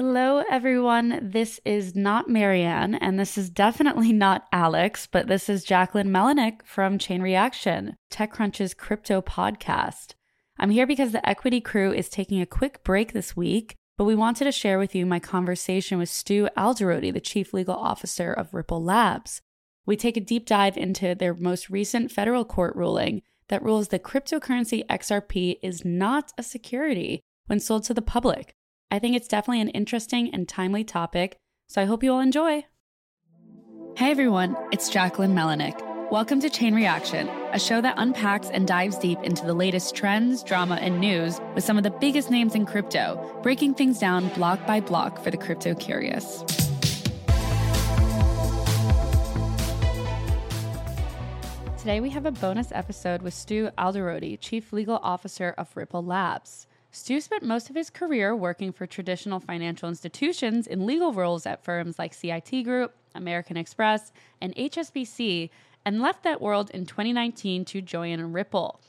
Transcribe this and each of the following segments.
Hello, everyone. This is not Mary Ann, and this is definitely not Alex, but this is Jacquelyn Melinek from Chain Reaction, TechCrunch's crypto podcast. I'm here because the equity crew is taking a quick break this week, but we wanted to share with you my conversation with Stu Alderoty, the chief legal officer of Ripple Labs. We take a deep dive into their most recent federal court ruling that rules that cryptocurrency XRP is not a security when sold to the public. I think it's definitely an interesting and timely topic, so I hope you all enjoy. Hey everyone, it's Jacquelyn Melinek. Welcome to Chain Reaction, a show that unpacks and dives deep into the latest trends, drama, and news with some of the biggest names in crypto, breaking things down block by block for the crypto curious. Today we have a bonus episode with Stu Alderoty, Chief Legal Officer of Ripple Labs. Stu spent most of his career working for traditional financial institutions in legal roles at firms like CIT Group, American Express, and HSBC, and left that world in 2019 to join Ripple.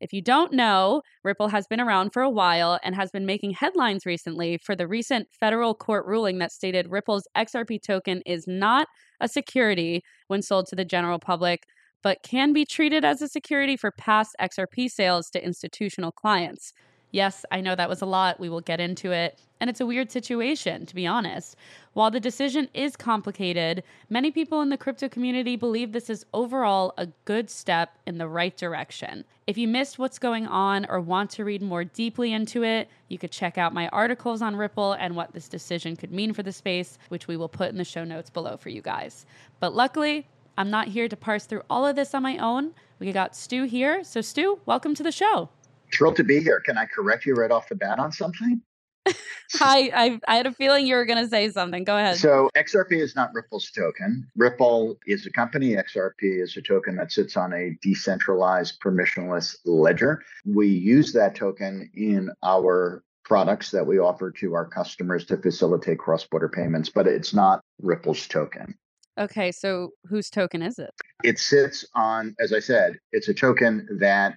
If you don't know, Ripple has been around for a while and has been making headlines recently for the recent federal court ruling that stated Ripple's XRP token is not a security when sold to the general public, but can be treated as a security for past XRP sales to institutional clients. Yes, I know that was a lot. We will get into it. And it's a weird situation, to be honest. While the decision is complicated, many people in the crypto community believe this is overall a good step in the right direction. If you missed what's going on or want to read more deeply into it, you could check out my articles on Ripple and what this decision could mean for the space, which we will put in the show notes below for you guys. But luckily, I'm not here to parse through all of this on my own. We got Stu here. So, Stu, welcome to the show. Thrilled to be here. Can I correct you right off the bat on something? Hi, I, I had a feeling you were going to say something. Go ahead. So XRP is not Ripple's token. Ripple is a company. XRP is a token that sits on a decentralized permissionless ledger. We use that token in our products that we offer to our customers to facilitate cross-border payments, but it's not Ripple's token. Okay, so whose token is it? It sits on, as I said, it's a token that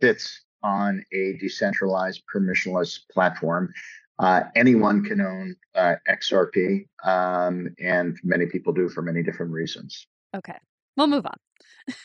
sits on a decentralized permissionless platform. Uh, anyone can own uh, XRP, um, and many people do for many different reasons. Okay, we'll move on.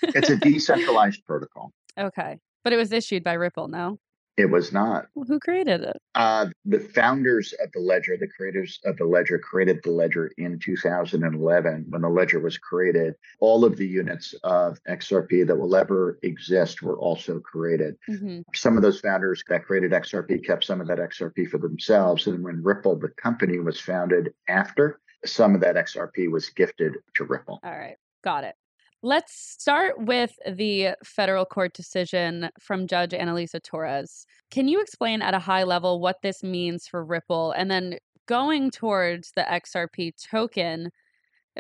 it's a decentralized protocol. Okay, but it was issued by Ripple, no? It was not. Well, who created it? Uh, the founders of the ledger, the creators of the ledger, created the ledger in 2011. When the ledger was created, all of the units of XRP that will ever exist were also created. Mm-hmm. Some of those founders that created XRP kept some of that XRP for themselves. And when Ripple, the company, was founded after, some of that XRP was gifted to Ripple. All right. Got it. Let's start with the federal court decision from Judge Analisa Torres. Can you explain at a high level what this means for Ripple? And then going towards the XRP token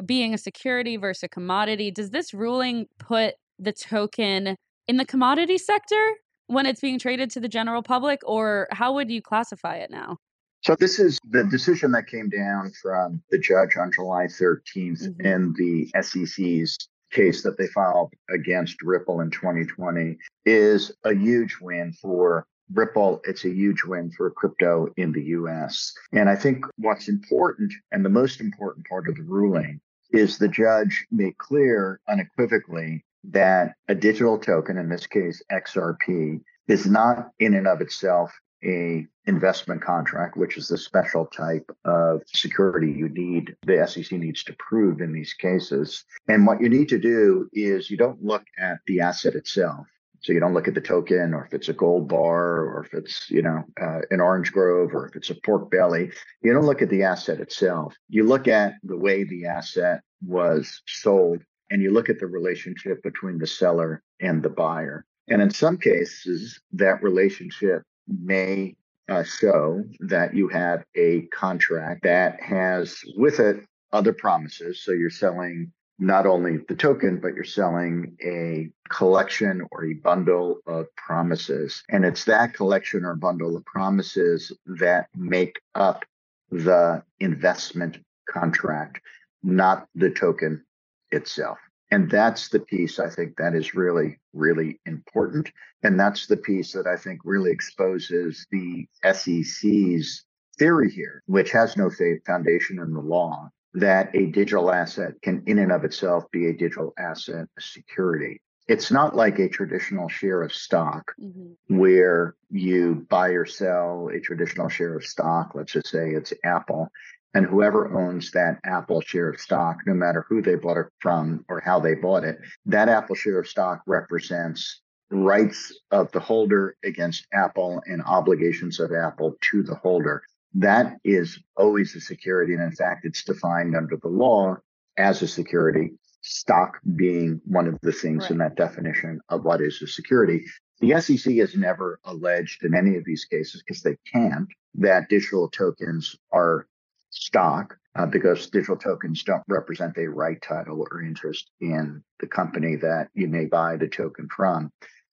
being a security versus a commodity, does this ruling put the token in the commodity sector when it's being traded to the general public, or how would you classify it now? So this is the decision that came down from the judge on July 13th mm-hmm. in the SEC's case that they filed against Ripple in 2020 is a huge win for Ripple. It's a huge win for crypto in the US. And I think what's important and the most important part of the ruling is the judge made clear unequivocally that a digital token, in this case XRP, is not in and of itself a investment contract, which is the special type of security you need, the SEC needs to prove in these cases. And what you need to do is you don't look at the asset itself. So you don't look at the token or if it's a gold bar or if it's, you know, uh, an orange grove or if it's a pork belly. You don't look at the asset itself. You look at the way the asset was sold and you look at the relationship between the seller and the buyer. And in some cases, that relationship may uh, show that you have a contract that has with it other promises. So you're selling not only the token, but you're selling a collection or a bundle of promises. And it's that collection or bundle of promises that make up the investment contract, not the token itself. And that's the piece I think that is really, really important. And that's the piece that I think really exposes the SEC's theory here, which has no foundation in the law, that a digital asset can in and of itself be a digital asset security. It's not like a traditional share of stock mm-hmm. where you buy or sell a traditional share of stock. Let's just say it's Apple. And whoever owns that Apple share of stock, no matter who they bought it from or how they bought it, that Apple share of stock represents rights of the holder against Apple and obligations of Apple to the holder. That is always a security. And in fact, it's defined under the law as a security, stock being one of the things right. in that definition of what is a security. The SEC has never alleged in any of these cases, because they can't, that digital tokens are stock uh, because digital tokens don't represent a right title or interest in the company that you may buy the token from.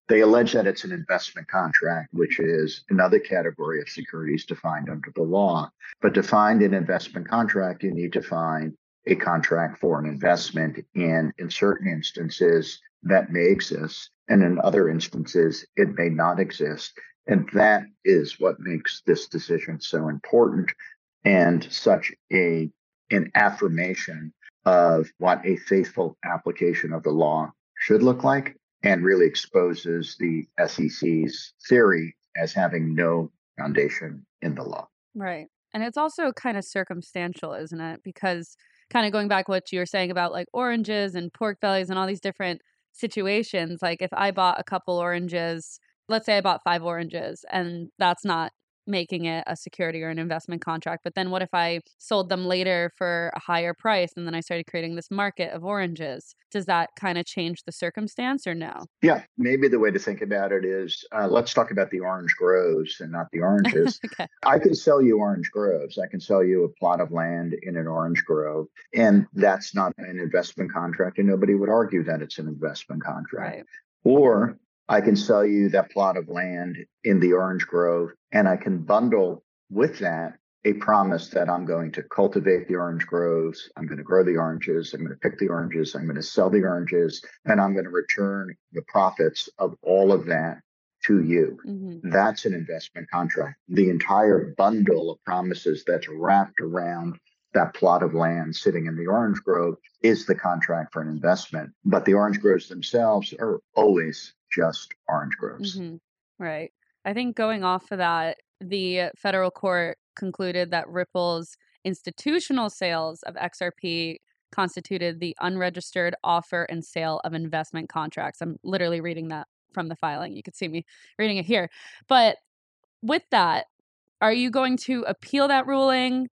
They allege that it's an investment contract, which is another category of securities defined under the law. But to find an investment contract, you need to find a contract for an investment. And in certain instances, that may exist. And in other instances, it may not exist. And that is what makes this decision so important and such a an affirmation of what a faithful application of the law should look like and really exposes the SEC's theory as having no foundation in the law. Right. And it's also kind of circumstantial, isn't it? Because kind of going back what you were saying about like oranges and pork bellies and all these different situations, like if I bought a couple oranges, let's say I bought five oranges and that's not making it a security or an investment contract. But then what if I sold them later for a higher price and then I started creating this market of oranges? Does that kind of change the circumstance or no? Yeah, maybe the way to think about it is uh, let's talk about the orange groves and not the oranges. okay. I can sell you orange groves. I can sell you a plot of land in an orange grove, and that's not an investment contract, and nobody would argue that it's an investment contract. Right. Or I can sell you that plot of land in the orange grove, and I can bundle with that a promise that I'm going to cultivate the orange groves, I'm going to grow the oranges, I'm going to pick the oranges, I'm going to sell the oranges, and I'm going to return the profits of all of that to you. Mm-hmm. That's an investment contract. The entire bundle of promises that's wrapped around that plot of land sitting in the orange grove is the contract for an investment. But the orange groves themselves are always just orange groves. Mm-hmm. Right. I think going off of that, the federal court concluded that Ripple's institutional sales of XRP constituted the unregistered offer and sale of investment contracts. I'm literally reading that from the filing. You can see me reading it here. But with that, are you going to appeal that ruling?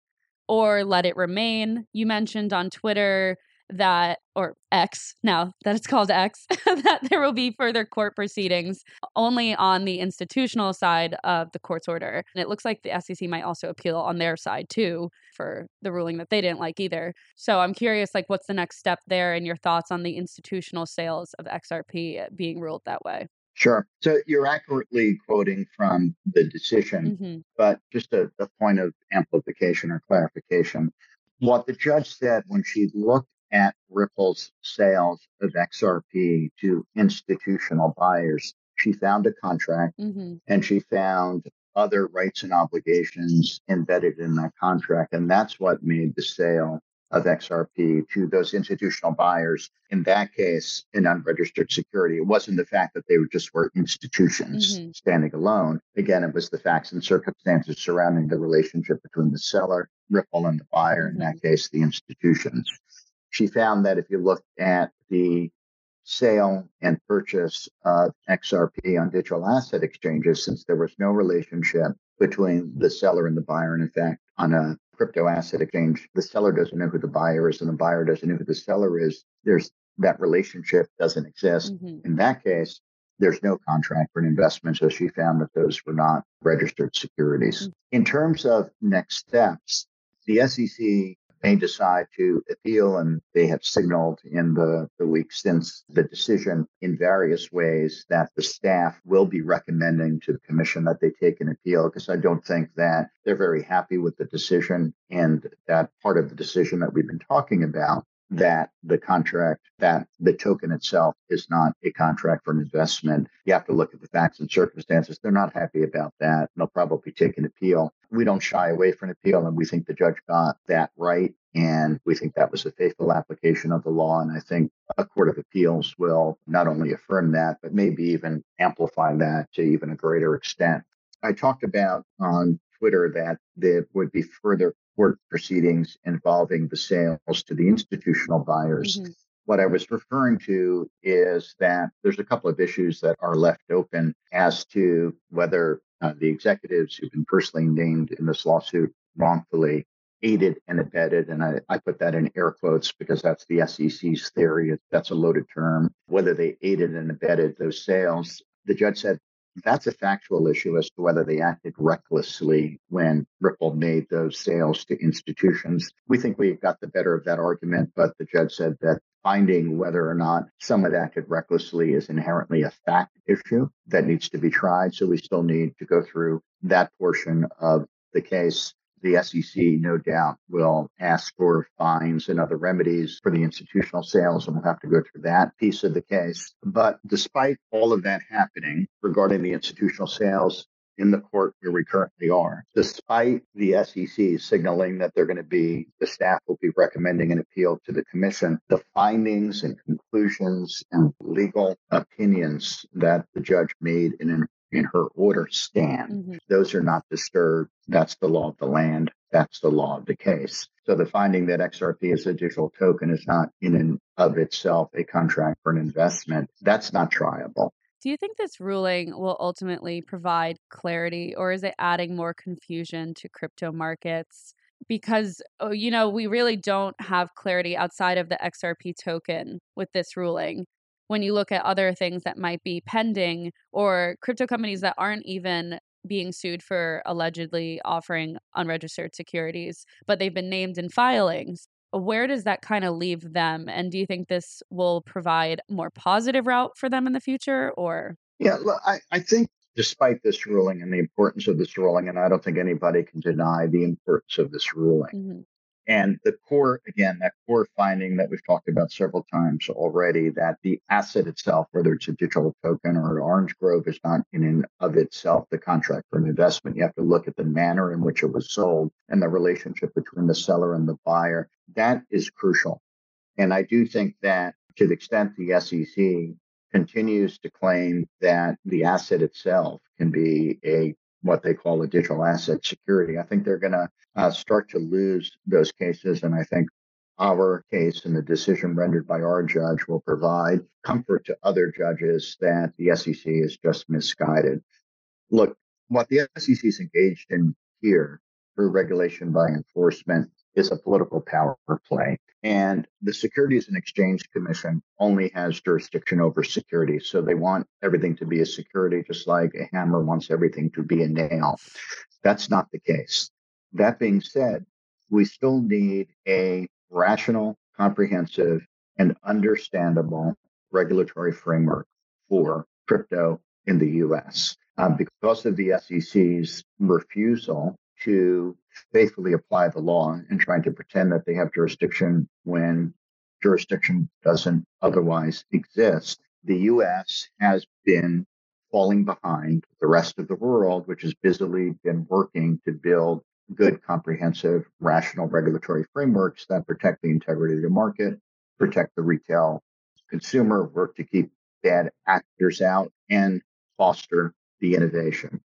or let it remain. You mentioned on Twitter that, or X now that it's called X, that there will be further court proceedings only on the institutional side of the court's order. And it looks like the SEC might also appeal on their side too for the ruling that they didn't like either. So I'm curious, like, what's the next step there and your thoughts on the institutional sales of XRP being ruled that way? Sure. So you're accurately quoting from the decision, mm-hmm. but just a, a point of amplification or clarification. What the judge said when she looked at Ripple's sales of XRP to institutional buyers, she found a contract mm-hmm. and she found other rights and obligations embedded in that contract. And that's what made the sale of XRP to those institutional buyers. In that case, an unregistered security. It wasn't the fact that they were just were institutions mm-hmm. standing alone. Again, it was the facts and circumstances surrounding the relationship between the seller, Ripple, and the buyer, mm-hmm. in that mm-hmm. case, the institutions. She found that if you look at the sale and purchase of XRP on digital asset exchanges, since there was no relationship between the seller and the buyer, and in fact, on a crypto asset exchange, the seller doesn't know who the buyer is and the buyer doesn't know who the seller is. There's that relationship doesn't exist. Mm-hmm. In that case, there's no contract for an investment. So she found that those were not registered securities. Mm-hmm. In terms of next steps, the SEC may decide to appeal, and they have signaled in the, the week since the decision in various ways that the staff will be recommending to the commission that they take an appeal because I don't think that they're very happy with the decision and that part of the decision that we've been talking about that the contract, that the token itself is not a contract for an investment. You have to look at the facts and circumstances. They're not happy about that. They'll probably take an appeal. We don't shy away from an appeal, and we think the judge got that right. And we think that was a faithful application of the law. And I think a court of appeals will not only affirm that, but maybe even amplify that to even a greater extent. I talked about on Twitter that there would be further court proceedings involving the sales to the institutional buyers. Mm-hmm. What I was referring to is that there's a couple of issues that are left open as to whether uh, the executives who've been personally named in this lawsuit wrongfully aided and abetted. And I, I put that in air quotes because that's the SEC's theory. That's a loaded term. Whether they aided and abetted those sales. The judge said that's a factual issue as to whether they acted recklessly when Ripple made those sales to institutions. We think we got the better of that argument, but the judge said that finding whether or not someone acted recklessly is inherently a fact issue that needs to be tried. So we still need to go through that portion of the case the SEC, no doubt, will ask for fines and other remedies for the institutional sales, and we'll have to go through that piece of the case. But despite all of that happening regarding the institutional sales, in the court where we currently are, despite the SEC signaling that they're going to be, the staff will be recommending an appeal to the commission, the findings and conclusions and legal opinions that the judge made in an in her order stand. Mm-hmm. Those are not disturbed. That's the law of the land. That's the law of the case. So the finding that XRP is a digital token is not in and of itself a contract for an investment. That's not triable. Do you think this ruling will ultimately provide clarity or is it adding more confusion to crypto markets? Because, oh, you know, we really don't have clarity outside of the XRP token with this ruling when you look at other things that might be pending or crypto companies that aren't even being sued for allegedly offering unregistered securities, but they've been named in filings. Where does that kind of leave them? And do you think this will provide more positive route for them in the future or? Yeah, look, I, I think despite this ruling and the importance of this ruling, and I don't think anybody can deny the importance of this ruling. Mm-hmm. And the core, again, that core finding that we've talked about several times already, that the asset itself, whether it's a digital token or an Orange Grove, is not in and of itself the contract for an investment. You have to look at the manner in which it was sold and the relationship between the seller and the buyer. That is crucial. And I do think that to the extent the SEC continues to claim that the asset itself can be a what they call a digital asset security. I think they're going to uh, start to lose those cases. And I think our case and the decision rendered by our judge will provide comfort to other judges that the SEC is just misguided. Look, what the SEC is engaged in here through regulation by enforcement is a political power play. And the Securities and Exchange Commission only has jurisdiction over securities. So they want everything to be a security, just like a hammer wants everything to be a nail. That's not the case. That being said, we still need a rational, comprehensive, and understandable regulatory framework for crypto in the US. Um, because of the SEC's refusal to faithfully apply the law and trying to pretend that they have jurisdiction when jurisdiction doesn't otherwise exist. The US has been falling behind the rest of the world, which has busily been working to build good, comprehensive, rational regulatory frameworks that protect the integrity of the market, protect the retail consumer, work to keep bad actors out, and foster the innovation.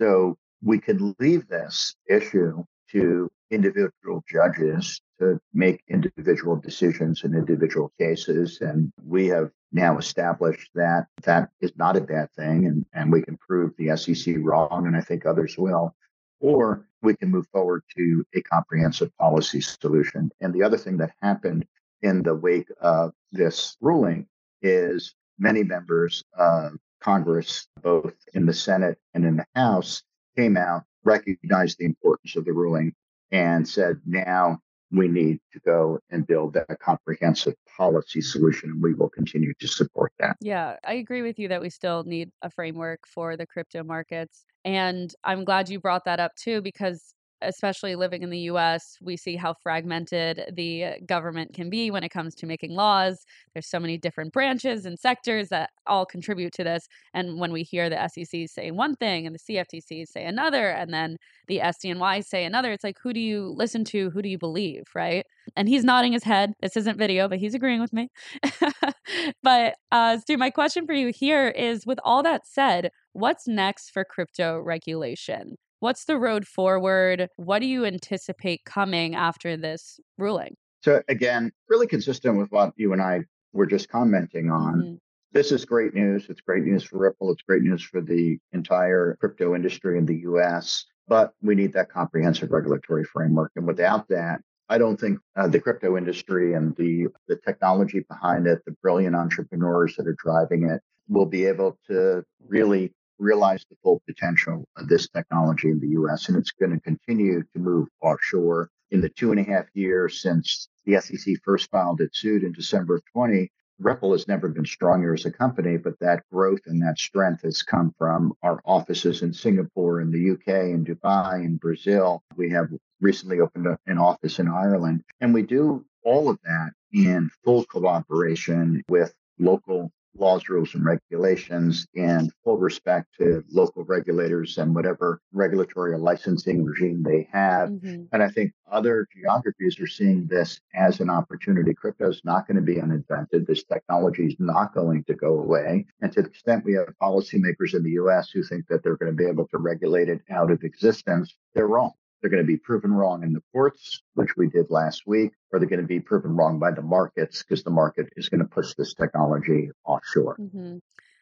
So we can leave this issue to individual judges to make individual decisions in individual cases. And we have now established that that is not a bad thing. And, and we can prove the SEC wrong, and I think others will. Or we can move forward to a comprehensive policy solution. And the other thing that happened in the wake of this ruling is many members of Congress, both in the Senate and in the House, came out, recognized the importance of the ruling, and said, now we need to go and build a comprehensive policy solution. And we will continue to support that. Yeah, I agree with you that we still need a framework for the crypto markets. And I'm glad you brought that up too, because especially living in the US, we see how fragmented the government can be when it comes to making laws. There's so many different branches and sectors that all contribute to this. And when we hear the SEC say one thing and the CFTC say another, and then the SDNY say another, it's like, who do you listen to? Who do you believe? Right. And he's nodding his head. This isn't video, but he's agreeing with me. but, uh, Stu, my question for you here is with all that said, what's next for crypto regulation? What's the road forward? What do you anticipate coming after this ruling? So, again, really consistent with what you and I were just commenting on. Mm-hmm. This is great news. It's great news for Ripple. It's great news for the entire crypto industry in the US. But we need that comprehensive regulatory framework. And without that, I don't think uh, the crypto industry and the, the technology behind it, the brilliant entrepreneurs that are driving it, will be able to really realize the full potential of this technology in the US, and it's going to continue to move offshore. In the two and a half years since the SEC first filed its suit in December of 20, Ripple has never been stronger as a company, but that growth and that strength has come from our offices in Singapore, in the UK, in Dubai, in Brazil. We have recently opened an office in Ireland, and we do all of that in full cooperation with local laws, rules, and regulations and full respect to local regulators and whatever regulatory or licensing regime they have. Mm-hmm. And I think other geographies are seeing this as an opportunity. Crypto is not going to be uninvented. This technology is not going to go away. And to the extent we have policymakers in the US who think that they're going to be able to regulate it out of existence, they're wrong. They're going to be proven wrong in the courts, which we did last week, or they're going to be proven wrong by the markets because the market is going to push this technology offshore. Mm-hmm.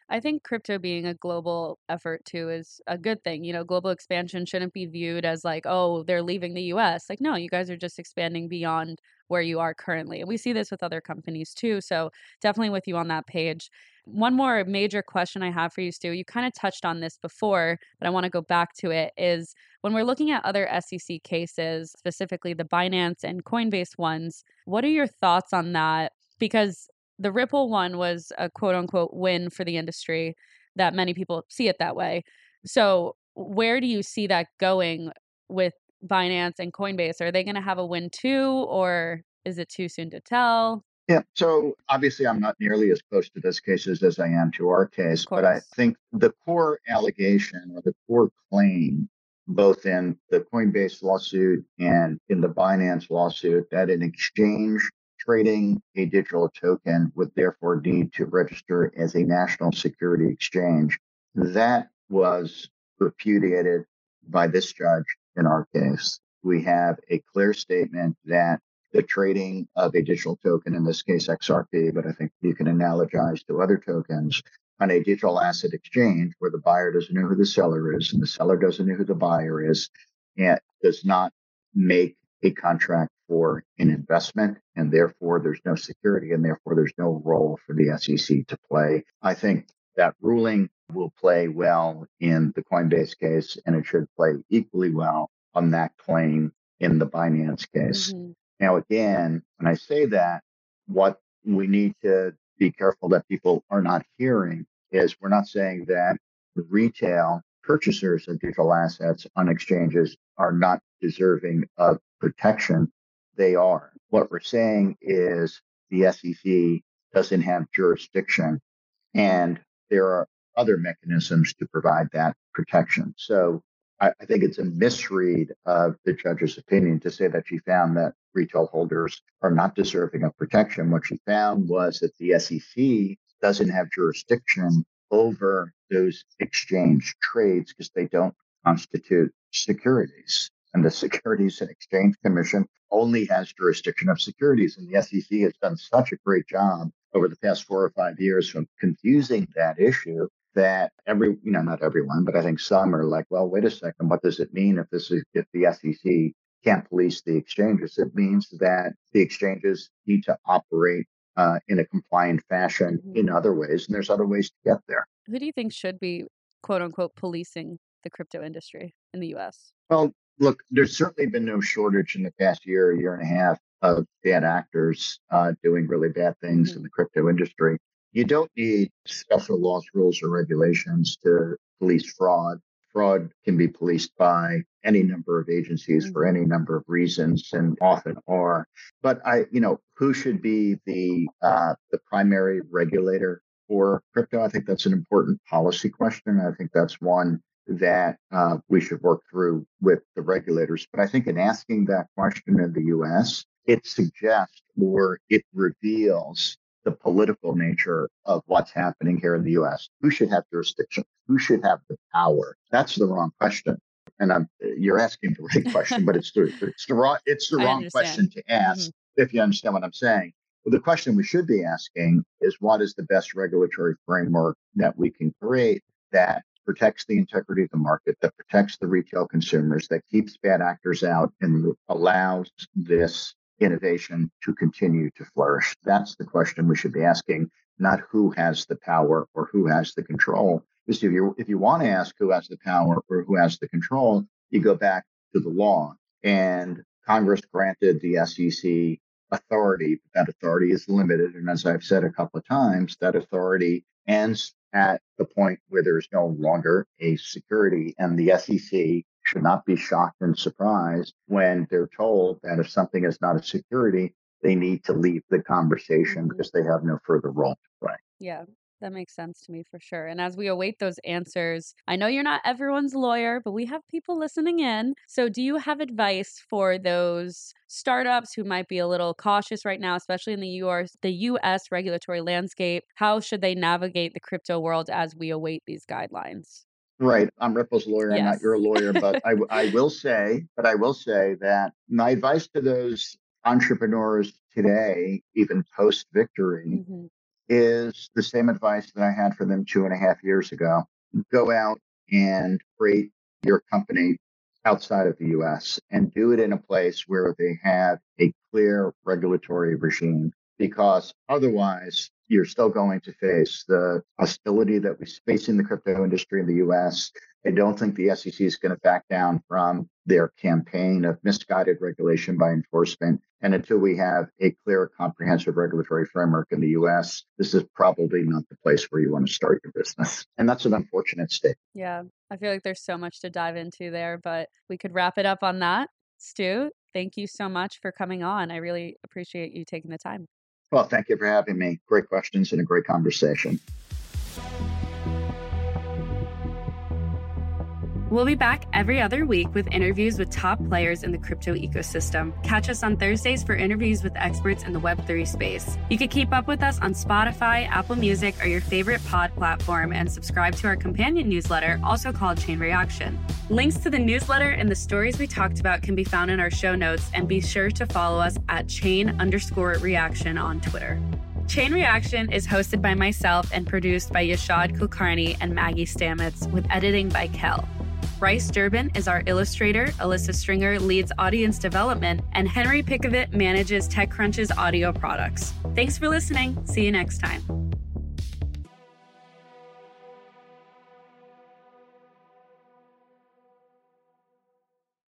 I think crypto being a global effort too is a good thing. You know, global expansion shouldn't be viewed as like, oh, they're leaving the US. Like, no, you guys are just expanding beyond where you are currently. And we see this with other companies too. So definitely with you on that page. One more major question I have for you, Stu, you kind of touched on this before, but I want to go back to it is when we're looking at other SEC cases, specifically the Binance and Coinbase ones, what are your thoughts on that? Because the Ripple one was a quote unquote win for the industry that many people see it that way. So, where do you see that going with Binance and Coinbase? Are they going to have a win too, or is it too soon to tell? Yeah. So obviously, I'm not nearly as close to this cases as I am to our case, but I think the core allegation or the core claim, both in the Coinbase lawsuit and in the Binance lawsuit, that an exchange trading a digital token would therefore need to register as a national security exchange, that was repudiated by this judge in our case. We have a clear statement that the trading of a digital token, in this case XRP, but I think you can analogize to other tokens on a digital asset exchange where the buyer doesn't know who the seller is and the seller doesn't know who the buyer is and does not make a contract for an investment and therefore there's no security and therefore there's no role for the SEC to play. I think that ruling will play well in the Coinbase case and it should play equally well on that claim in the Binance case. Mm-hmm. Now, again, when I say that, what we need to be careful that people are not hearing is we're not saying that retail purchasers of digital assets on exchanges are not deserving of protection. They are. What we're saying is the SEC doesn't have jurisdiction and there are other mechanisms to provide that protection. So I, I think it's a misread of the judge's opinion to say that she found that retail holders are not deserving of protection. What she found was that the SEC doesn't have jurisdiction over those exchange trades because they don't constitute securities. And the Securities and Exchange Commission only has jurisdiction of securities. And the SEC has done such a great job over the past four or five years from confusing that issue that every, you know, not everyone, but I think some are like, well, wait a second, what does it mean if this is, if the SEC can't police the exchanges? It means that the exchanges need to operate uh, in a compliant fashion mm-hmm. in other ways, and there's other ways to get there. Who do you think should be, quote unquote, policing the crypto industry in the US? Well, look, there's certainly been no shortage in the past year, year and a half of bad actors uh, doing really bad things mm-hmm. in the crypto industry. You don't need special laws, rules, or regulations to police fraud. fraud can be policed by any number of agencies mm-hmm. for any number of reasons and often are. But I, you know, who should be the uh, the primary regulator for crypto? I think that's an important policy question. I think that's one that uh, we should work through with the regulators. But I think in asking that question in the U.S., it suggests or it reveals the political nature of what's happening here in the US. Who should have jurisdiction? Who should have the power? That's the wrong question. And I'm, you're asking the right question, but it's the, it's the wrong, it's the wrong question to ask mm-hmm. if you understand what I'm saying. Well, the question we should be asking is what is the best regulatory framework that we can create that protects the integrity of the market, that protects the retail consumers, that keeps bad actors out and allows this innovation to continue to flourish? That's the question we should be asking, not who has the power or who has the control. Because if you if you want to ask who has the power or who has the control, you go back to the law. And Congress granted the SEC authority, but that authority is limited. And as I've said a couple of times, that authority ends at the point where there is no longer a security and the SEC should not be shocked and surprised when they're told that if something is not a security, they need to leave the conversation mm-hmm. because they have no further role to play. Yeah. That makes sense to me for sure. And as we await those answers, I know you're not everyone's lawyer, but we have people listening in. So, do you have advice for those startups who might be a little cautious right now, especially in the US, the US regulatory landscape? How should they navigate the crypto world as we await these guidelines? Right. I'm Ripple's lawyer. Yes. I'm not your lawyer, but I, I will say, but I will say that my advice to those entrepreneurs today, even post victory, mm-hmm. Is the same advice that I had for them two and a half years ago. Go out and create your company outside of the US and do it in a place where they have a clear regulatory regime because otherwise you're still going to face the hostility that we face in the crypto industry in the US. I don't think the SEC is going to back down from their campaign of misguided regulation by enforcement. And until we have a clear, comprehensive regulatory framework in the US, this is probably not the place where you want to start your business. And that's an unfortunate state. Yeah, I feel like there's so much to dive into there, but we could wrap it up on that. Stu, thank you so much for coming on. I really appreciate you taking the time. Well, thank you for having me. Great questions and a great conversation. We'll be back every other week with interviews with top players in the crypto ecosystem. Catch us on Thursdays for interviews with experts in the Web3 space. You can keep up with us on Spotify, Apple Music, or your favorite pod platform, and subscribe to our companion newsletter, also called Chain Reaction. Links to the newsletter and the stories we talked about can be found in our show notes, and be sure to follow us at chain underscore reaction on Twitter. Chain Reaction is hosted by myself and produced by Yashad Kulkarni and Maggie Stamets, with editing by Kel. Bryce Durbin is our illustrator, Alyssa Stringer leads audience development, and Henry Pickavet manages TechCrunch's audio products. Thanks for listening. See you next time.